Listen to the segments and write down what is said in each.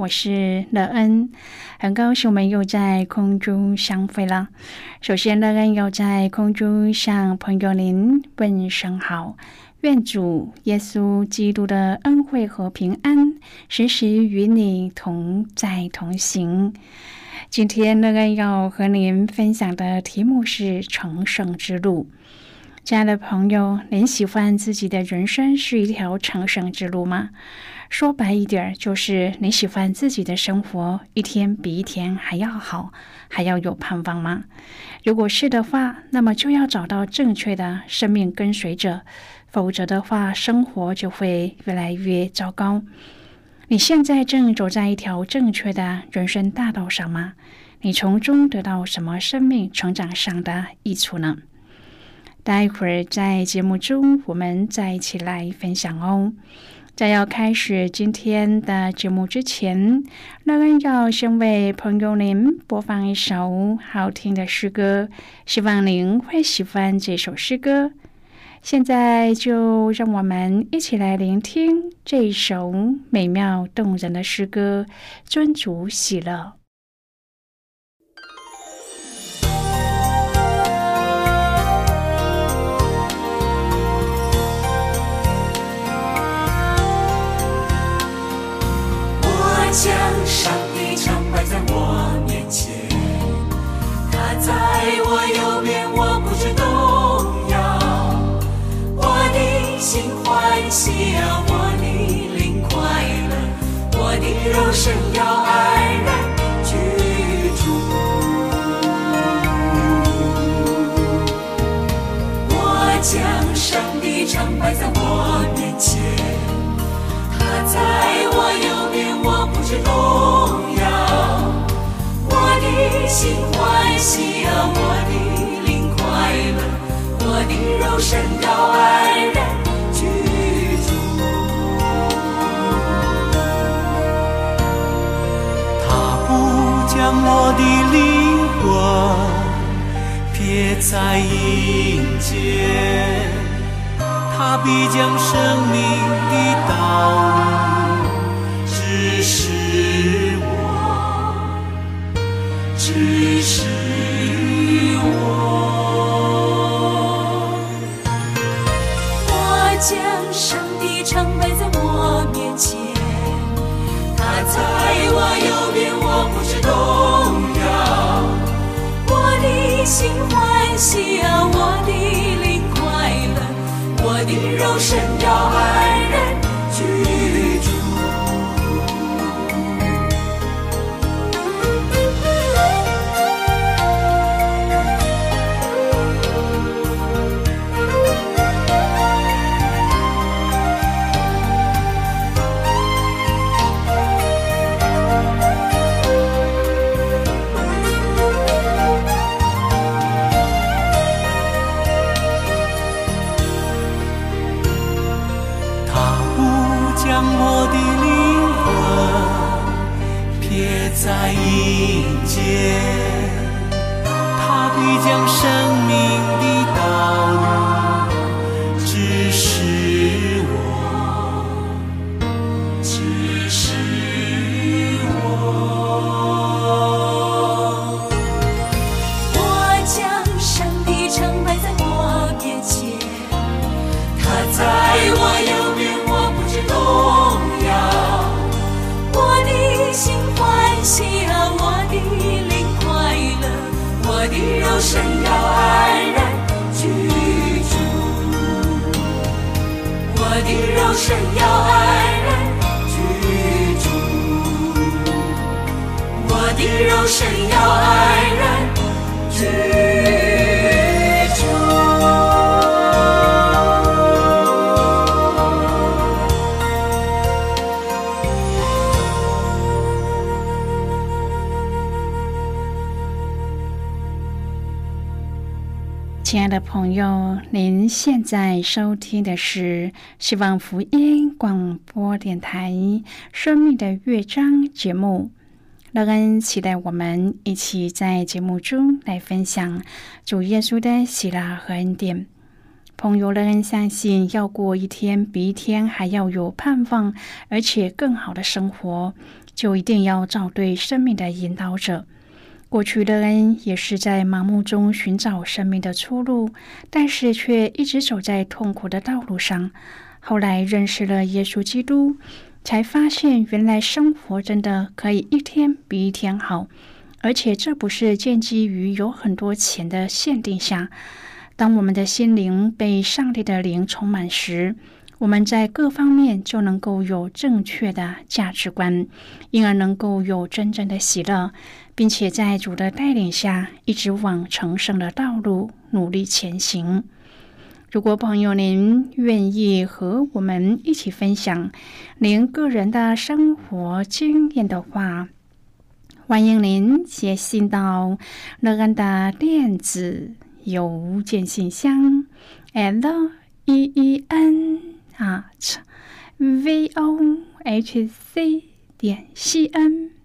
我是乐恩，很高兴我们又在空中相会了。首先，乐恩要在空中向朋友您问声好，愿主耶稣基督的恩惠和平安时时与你同在同行。今天，乐恩要和您分享的题目是成圣之路。亲爱的朋友，您喜欢自己的人生是一条成圣之路吗？说白一点，就是你喜欢自己的生活一天比一天还要好，还要有盼望吗？如果是的话，那么就要找到正确的生命跟随者，否则的话，生活就会越来越糟糕。你现在正走在一条正确的人生大道上吗？你从中得到什么生命成长上的益处呢？待会儿在节目中，我们再一起来分享哦。在要开始今天的节目之前，乐恩要先为朋友您播放一首好听的诗歌，希望您会喜欢这首诗歌。现在就让我们一起来聆听这一首美妙动人的诗歌《尊主喜乐》。在我右边，我不知动摇。我的心欢喜啊，我的灵快乐，我的肉身要安然居住。我将上帝常摆在我面前，他在我右边，我。不知动摇，我的心欢喜我的肉身要安然居住。他不将我的灵魂撇在阴间，他必将生命的道路。只是我，在迎接他必将生命的。我的肉身要安然居住。亲爱的朋友，您现在收听的是希望福音广播电台《生命的乐章》节目。乐恩期待我们一起在节目中来分享主耶稣的喜乐和恩典。朋友，乐恩相信，要过一天比一天还要有盼望，而且更好的生活，就一定要找对生命的引导者。过去的恩也是在盲目中寻找生命的出路，但是却一直走在痛苦的道路上。后来认识了耶稣基督，才发现原来生活真的可以一天比一天好，而且这不是建基于有很多钱的限定下。当我们的心灵被上帝的灵充满时，我们在各方面就能够有正确的价值观，因而能够有真正的喜乐，并且在主的带领下，一直往成圣的道路努力前行。如果朋友您愿意和我们一起分享您个人的生活经验的话，欢迎您写信到乐安的电子邮件信箱，l e e n。at v o h c 点 c n。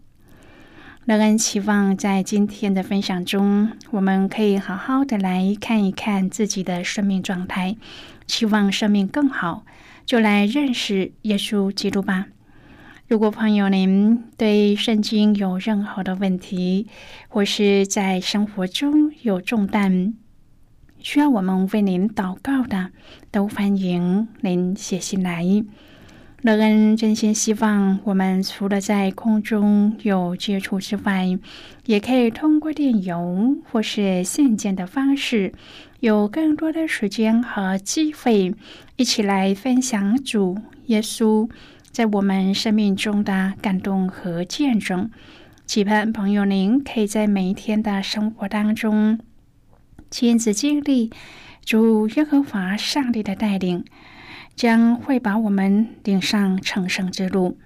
乐恩期望在今天的分享中，我们可以好好的来看一看自己的生命状态，期望生命更好，就来认识耶稣基督吧。如果朋友您对圣经有任何的问题，或是在生活中有重担，需要我们为您祷告的，都欢迎您写信来。乐恩真心希望，我们除了在空中有接触之外，也可以通过电邮或是信件的方式，有更多的时间和机会，一起来分享主耶稣在我们生命中的感动和见证。期盼朋友您可以在每一天的生活当中。亲自经历主耶和华上帝的带领，将会把我们领上成圣之路。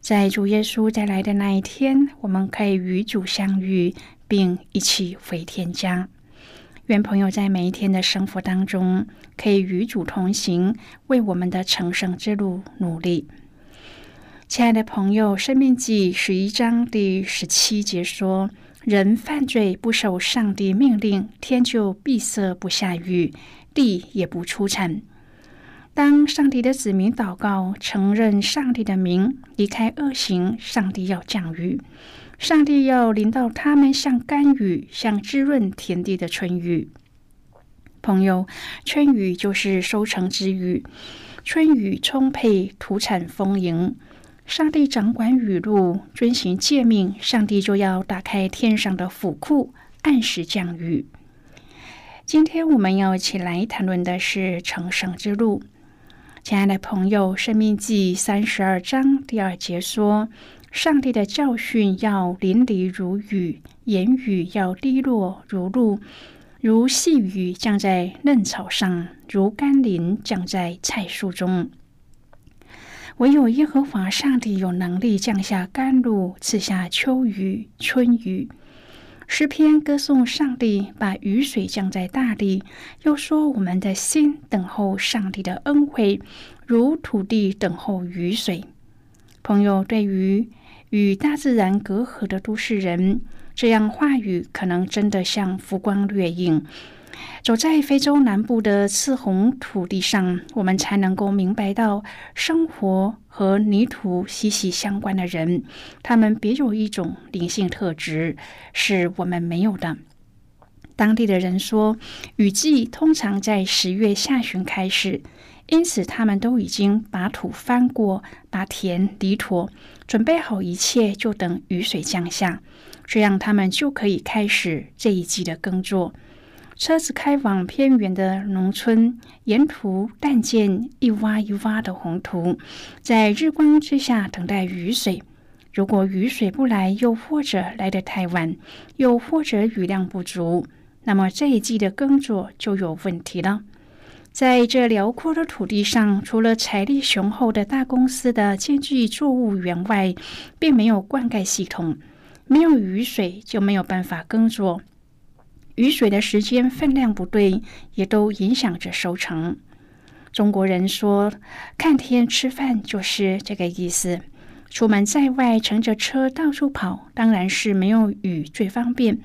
在主耶稣再来的那一天，我们可以与主相遇，并一起回天家。愿朋友在每一天的生活当中，可以与主同行，为我们的成圣之路努力。亲爱的朋友，《生命记》十一章第十七节说。人犯罪不守上帝命令，天就闭塞不下雨，地也不出产。当上帝的子民祷告，承认上帝的名，离开恶行，上帝要降雨。上帝要临到他们，像甘雨，像滋润田地的春雨。朋友，春雨就是收成之雨，春雨充沛，土产丰盈。上帝掌管雨露，遵行诫命，上帝就要打开天上的府库，按时降雨。今天我们要一起来谈论的是成圣之路。亲爱的朋友，《生命记》三十二章第二节说：“上帝的教训要淋漓如雨，言语要滴落如露，如细雨降在嫩草上，如甘霖降在菜树中。”唯有耶和华上帝有能力降下甘露，赐下秋雨、春雨。诗篇歌颂上帝把雨水降在大地，又说我们的心等候上帝的恩惠，如土地等候雨水。朋友，对于与大自然隔阂的都市人，这样话语可能真的像浮光掠影。走在非洲南部的赤红土地上，我们才能够明白到，生活和泥土息息相关的人，他们别有一种灵性特质，是我们没有的。当地的人说，雨季通常在十月下旬开始，因此他们都已经把土翻过，把田犁妥，准备好一切，就等雨水降下，这样他们就可以开始这一季的耕作。车子开往偏远的农村，沿途但见一洼一洼的红土，在日光之下等待雨水。如果雨水不来，又或者来得太晚，又或者雨量不足，那么这一季的耕作就有问题了。在这辽阔的土地上，除了财力雄厚的大公司的兼具作物园外，并没有灌溉系统。没有雨水，就没有办法耕作。雨水的时间分量不对，也都影响着收成。中国人说：“看天吃饭”，就是这个意思。出门在外，乘着车到处跑，当然是没有雨最方便。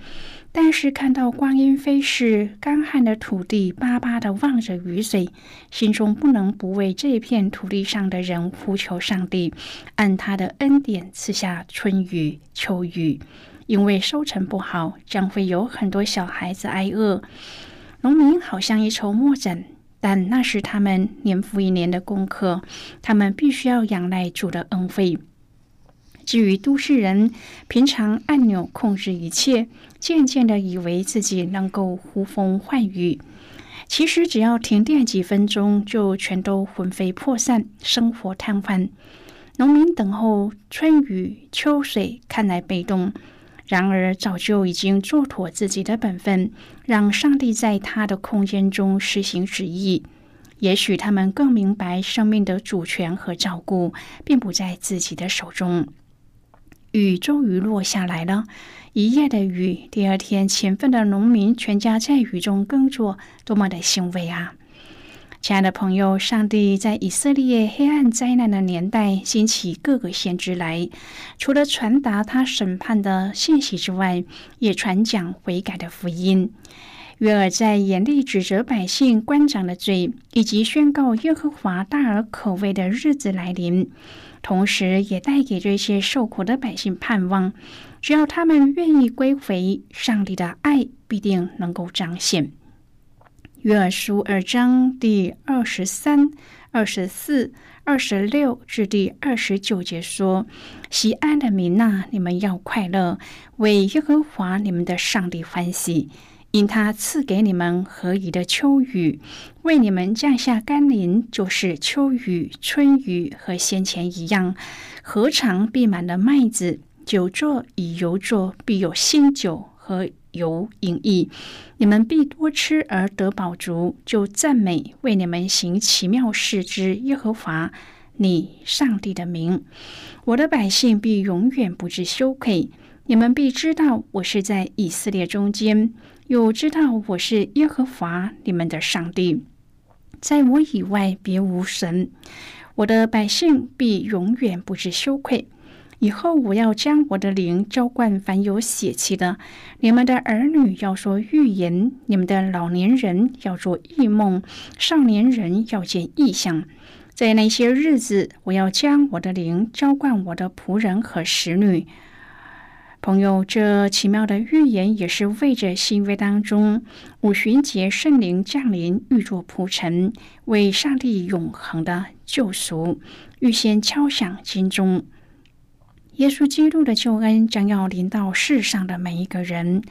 但是看到光阴飞逝，干旱的土地巴巴的望着雨水，心中不能不为这片土地上的人呼求上帝，按他的恩典赐下春雨秋雨。因为收成不好，将会有很多小孩子挨饿。农民好像一筹莫展，但那是他们年复一年的功课，他们必须要仰赖主的恩惠。至于都市人，平常按钮控制一切，渐渐的以为自己能够呼风唤雨，其实只要停电几分钟，就全都魂飞魄散，生活瘫痪。农民等候春雨秋水，看来被动，然而早就已经做妥自己的本分，让上帝在他的空间中实行旨意。也许他们更明白，生命的主权和照顾，并不在自己的手中。雨终于落下来了，一夜的雨。第二天，勤奋的农民全家在雨中耕作，多么的欣慰啊！亲爱的朋友，上帝在以色列黑暗灾难的年代兴起各个先知来，除了传达他审判的信息之外，也传讲悔改的福音。约尔在严厉指责百姓官长的罪，以及宣告耶和华大而可畏的日子来临。同时，也带给这些受苦的百姓盼望：只要他们愿意归回，上帝的爱必定能够彰显。约珥书二章第二十三、二十四、二十六至第二十九节说：“西安的民呐，你们要快乐，为耶和华你们的上帝欢喜。”因他赐给你们合宜的秋雨，为你们降下甘霖，就是秋雨、春雨和先前一样。何尝必满了麦子？酒座以油做，必有新酒和油饮意。你们必多吃而得饱足，就赞美为你们行奇妙事之耶和华，你上帝的名。我的百姓必永远不知羞愧。你们必知道，我是在以色列中间。又知道我是耶和华你们的上帝，在我以外别无神。我的百姓必永远不知羞愧。以后我要将我的灵浇灌凡有血气的。你们的儿女要说预言，你们的老年人要做异梦，少年人要见异象。在那些日子，我要将我的灵浇灌我的仆人和使女。朋友，这奇妙的预言也是为着新约当中五旬节圣灵降临预作铺陈，为上帝永恒的救赎预先敲响金钟。耶稣基督的救恩将要临到世上的每一个人。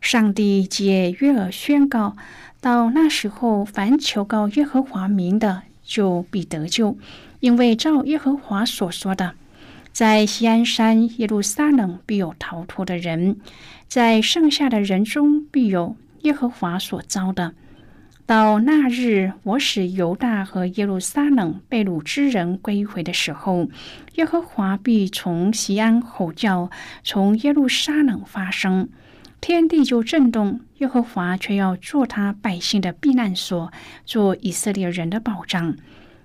上帝借约尔宣告，到那时候，凡求告耶和华名的，就必得救，因为照耶和华所说的。在西安山耶路撒冷必有逃脱的人，在剩下的人中必有耶和华所招的。到那日，我使犹大和耶路撒冷被掳之人归回的时候，耶和华必从西安吼叫，从耶路撒冷发声，天地就震动。耶和华却要做他百姓的避难所，做以色列人的保障。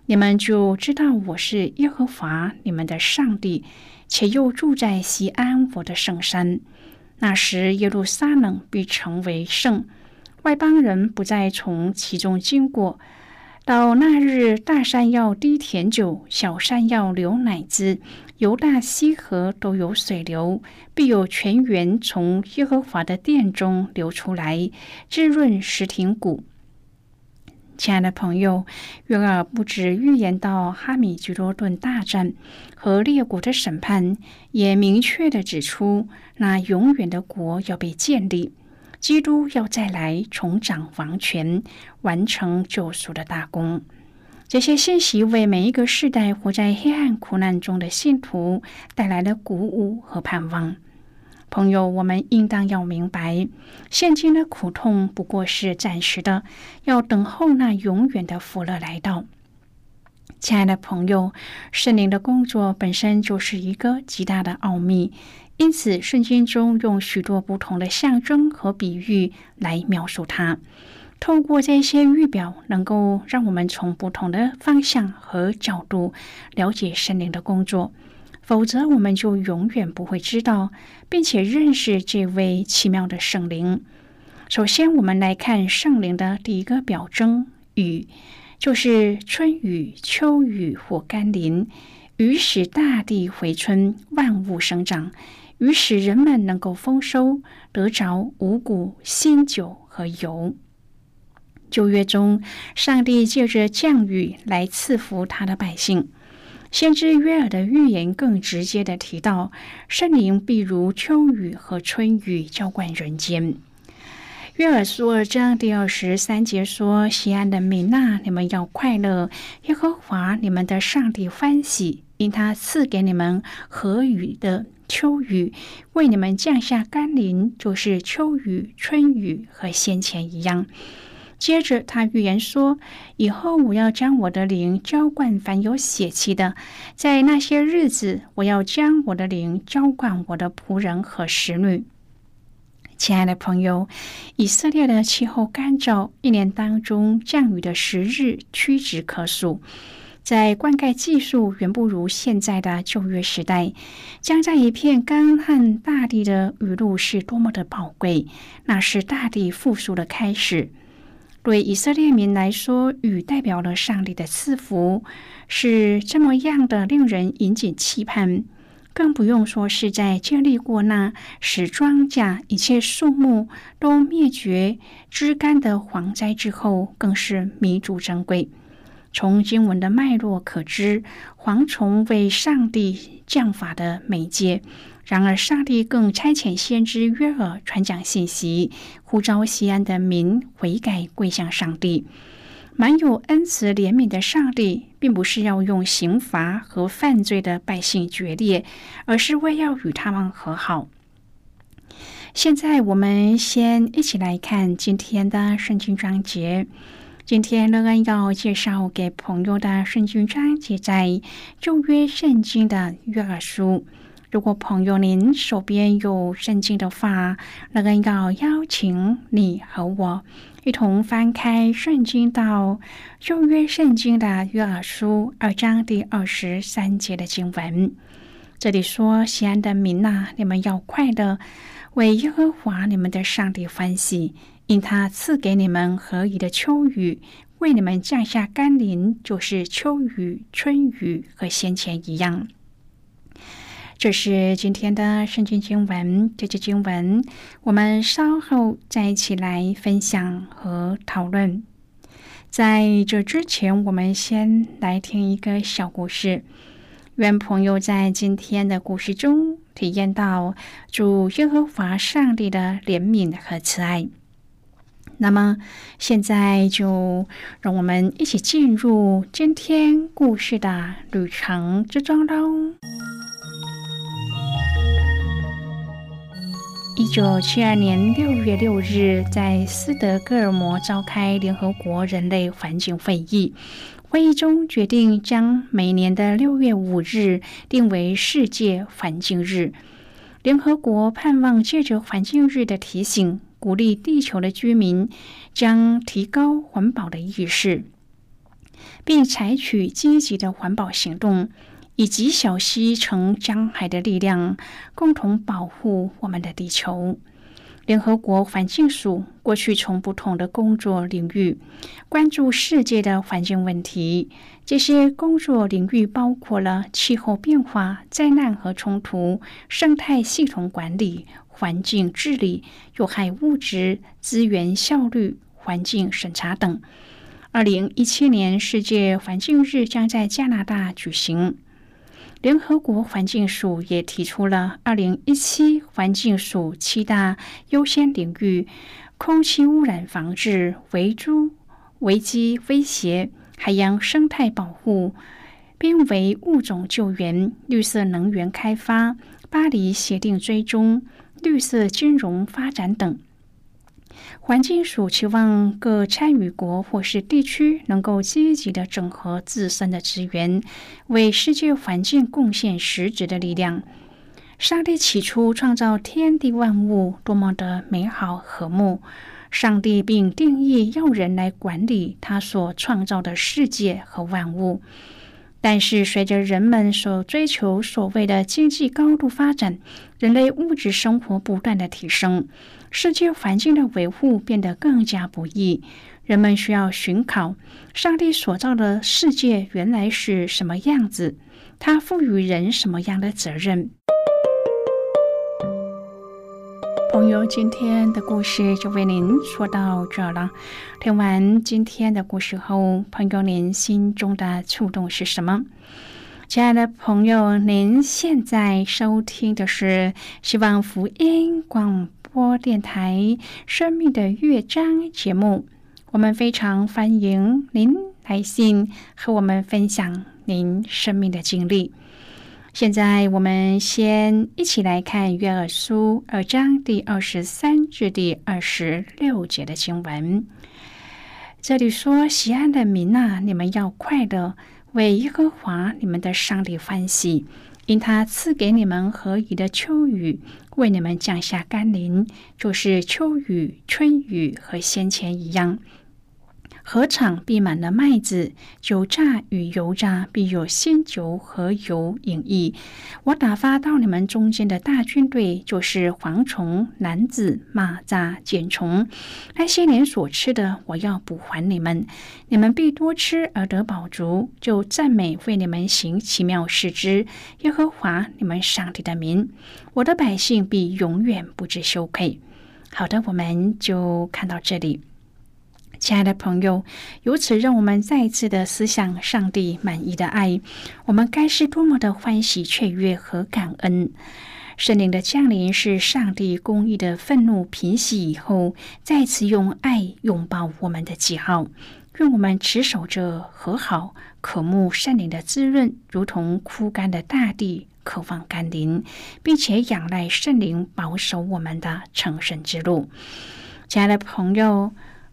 你们就知道我是耶和华你们的上帝，且又住在西安我的圣山。那时耶路撒冷必成为圣，外邦人不再从其中经过。到那日，大山要滴甜酒，小山要流奶汁，犹大溪河都有水流，必有泉源从耶和华的殿中流出来，滋润石亭谷。亲爱的朋友，约尔不止预言到哈米吉多顿大战和列国的审判，也明确的指出那永远的国要被建立。基督要再来重掌王权，完成救赎的大功。这些信息为每一个世代活在黑暗苦难中的信徒带来了鼓舞和盼望。朋友，我们应当要明白，现今的苦痛不过是暂时的，要等候那永远的福乐来到。亲爱的朋友，圣灵的工作本身就是一个极大的奥秘，因此圣经中用许多不同的象征和比喻来描述它。透过这些预表，能够让我们从不同的方向和角度了解圣灵的工作。否则，我们就永远不会知道并且认识这位奇妙的圣灵。首先，我们来看圣灵的第一个表征——雨，就是春雨、秋雨或甘霖。雨使大地回春，万物生长；于使人们能够丰收，得着五谷、新酒和油。旧约中，上帝借着降雨来赐福他的百姓。先知约尔的预言更直接的提到，圣灵必如秋雨和春雨浇灌人间。约尔书二章第二十三节说：“西安的民呐，你们要快乐；耶和华你们的上帝欢喜，因他赐给你们和雨的秋雨，为你们降下甘霖，就是秋雨、春雨和先前一样。”接着，他预言说：“以后我要将我的灵浇灌凡有血气的，在那些日子，我要将我的灵浇灌我的仆人和使女。”亲爱的朋友，以色列的气候干燥，一年当中降雨的时日屈指可数，在灌溉技术远不如现在的旧约时代。将在一片干旱大地的雨露是多么的宝贵，那是大地复苏的开始。对以色列民来说，雨代表了上帝的赐福，是这么样的令人引颈期盼。更不用说是在经历过那使庄稼、一切树木都灭绝、枝干的蝗灾之后，更是弥足珍贵。从经文的脉络可知，蝗虫为上帝降法的媒介。然而，上帝更差遣先知约尔传讲信息，呼召西安的民悔改归向上帝。满有恩慈怜悯的上帝，并不是要用刑罚和犯罪的百姓决裂，而是为要与他们和好。现在，我们先一起来看今天的圣经章节。今天，乐恩要介绍给朋友的圣经章节，在旧约圣经的约尔书。如果朋友您手边有圣经的话，那个要邀请你和我一同翻开圣经到旧约圣经的约珥书二章第二十三节的经文。这里说：“西安的民呐，你们要快乐，为耶和华你们的上帝欢喜，因他赐给你们何以的秋雨，为你们降下甘霖，就是秋雨、春雨和先前一样。”这是今天的圣经经文，这节经文我们稍后再一起来分享和讨论。在这之前，我们先来听一个小故事。愿朋友在今天的故事中体验到主耶和华上帝的怜悯和慈爱。那么，现在就让我们一起进入今天故事的旅程之中喽。一九七二年六月六日，在斯德哥尔摩召开联合国人类环境会议。会议中决定将每年的六月五日定为世界环境日。联合国盼望借着环境日的提醒，鼓励地球的居民将提高环保的意识，并采取积极的环保行动。以及小溪成江海的力量，共同保护我们的地球。联合国环境署过去从不同的工作领域关注世界的环境问题。这些工作领域包括了气候变化、灾难和冲突、生态系统管理、环境治理、有害物质、资源效率、环境审查等。二零一七年世界环境日将在加拿大举行。联合国环境署也提出了二零一七环境署七大优先领域：空气污染防治、围猪危机威胁、海洋生态保护、濒危物种救援、绿色能源开发、巴黎协定追踪、绿色金融发展等。环境署期望各参与国或是地区能够积极的整合自身的资源，为世界环境贡献实质的力量。上帝起初创造天地万物，多么的美好和睦！上帝并定义要人来管理他所创造的世界和万物。但是，随着人们所追求所谓的经济高度发展，人类物质生活不断的提升。世界环境的维护变得更加不易，人们需要寻考上帝所造的世界原来是什么样子，他赋予人什么样的责任。朋友，今天的故事就为您说到这了。听完今天的故事后，朋友您心中的触动是什么？亲爱的朋友，您现在收听的是希望福音广。播电台《生命的乐章》节目，我们非常欢迎您来信和我们分享您生命的经历。现在，我们先一起来看约珥书二章第二十三至第二十六节的经文。这里说：“西安的民啊，你们要快乐，为耶和华你们的上帝欢喜。”因他赐给你们何以的秋雨，为你们降下甘霖，就是秋雨、春雨和先前一样。禾场必满了麦子，酒榨与油榨必有新酒和油饮溢。我打发到你们中间的大军队，就是蝗虫、男子、蚂蚱、茧虫。那些年所吃的，我要补还你们。你们必多吃而得饱足，就赞美为你们行奇妙事之耶和华你们上帝的名。我的百姓必永远不知羞愧。好的，我们就看到这里。亲爱的朋友，由此让我们再一次的思想上帝满意的爱，我们该是多么的欢喜雀跃和感恩。圣灵的降临是上帝公义的愤怒平息以后，再次用爱拥抱我们的记号。愿我们持守着和好，渴慕圣灵的滋润，如同枯干的大地渴望甘霖，并且仰赖圣灵保守我们的成圣之路。亲爱的朋友。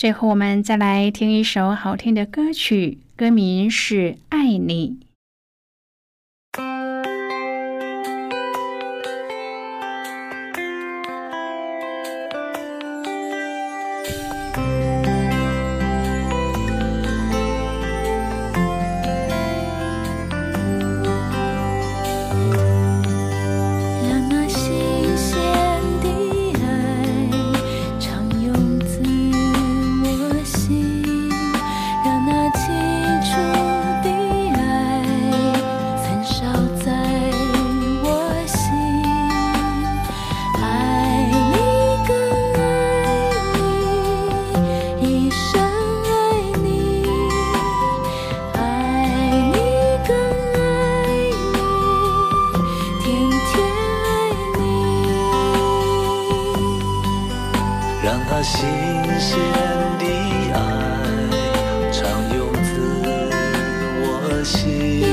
最后，我们再来听一首好听的歌曲。歌名是《爱你》。心。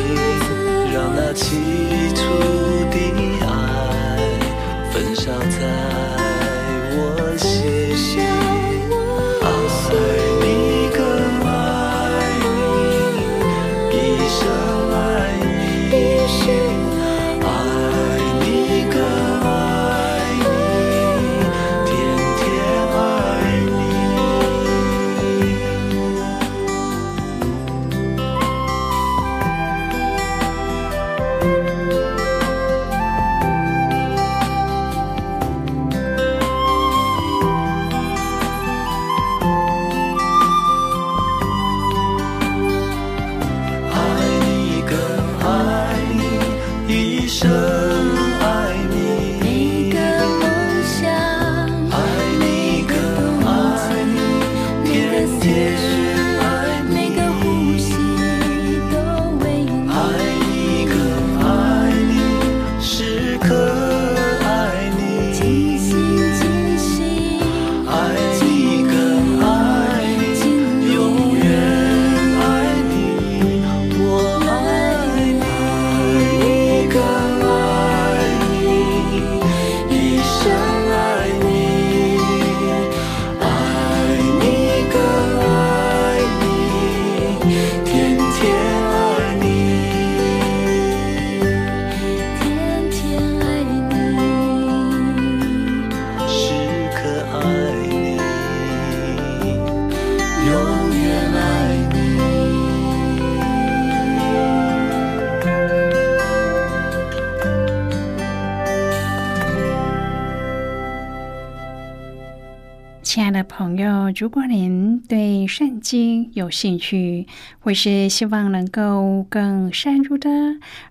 亲爱的朋友，如果您对圣经有兴趣，或是希望能够更深入的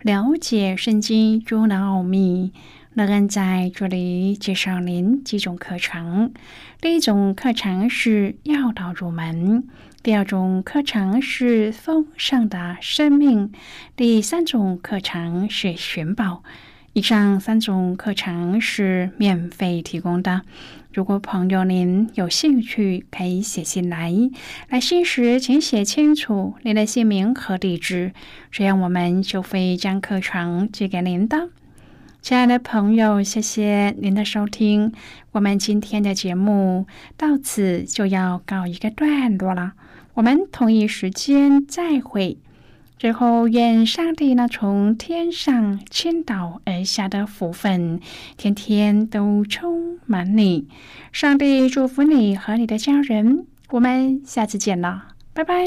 了解圣经中的奥秘，乐恩在这里介绍您几种课程。第一种课程是要道入门，第二种课程是丰盛的生命，第三种课程是寻宝。以上三种课程是免费提供的。如果朋友您有兴趣，可以写信来。来信时请写清楚您的姓名和地址，这样我们就会将课程寄给您的。亲爱的朋友，谢谢您的收听。我们今天的节目到此就要告一个段落了。我们同一时间再会。最后，愿上帝那从天上倾倒而下的福分，天天都充满你。上帝祝福你和你的家人。我们下次见了，拜拜。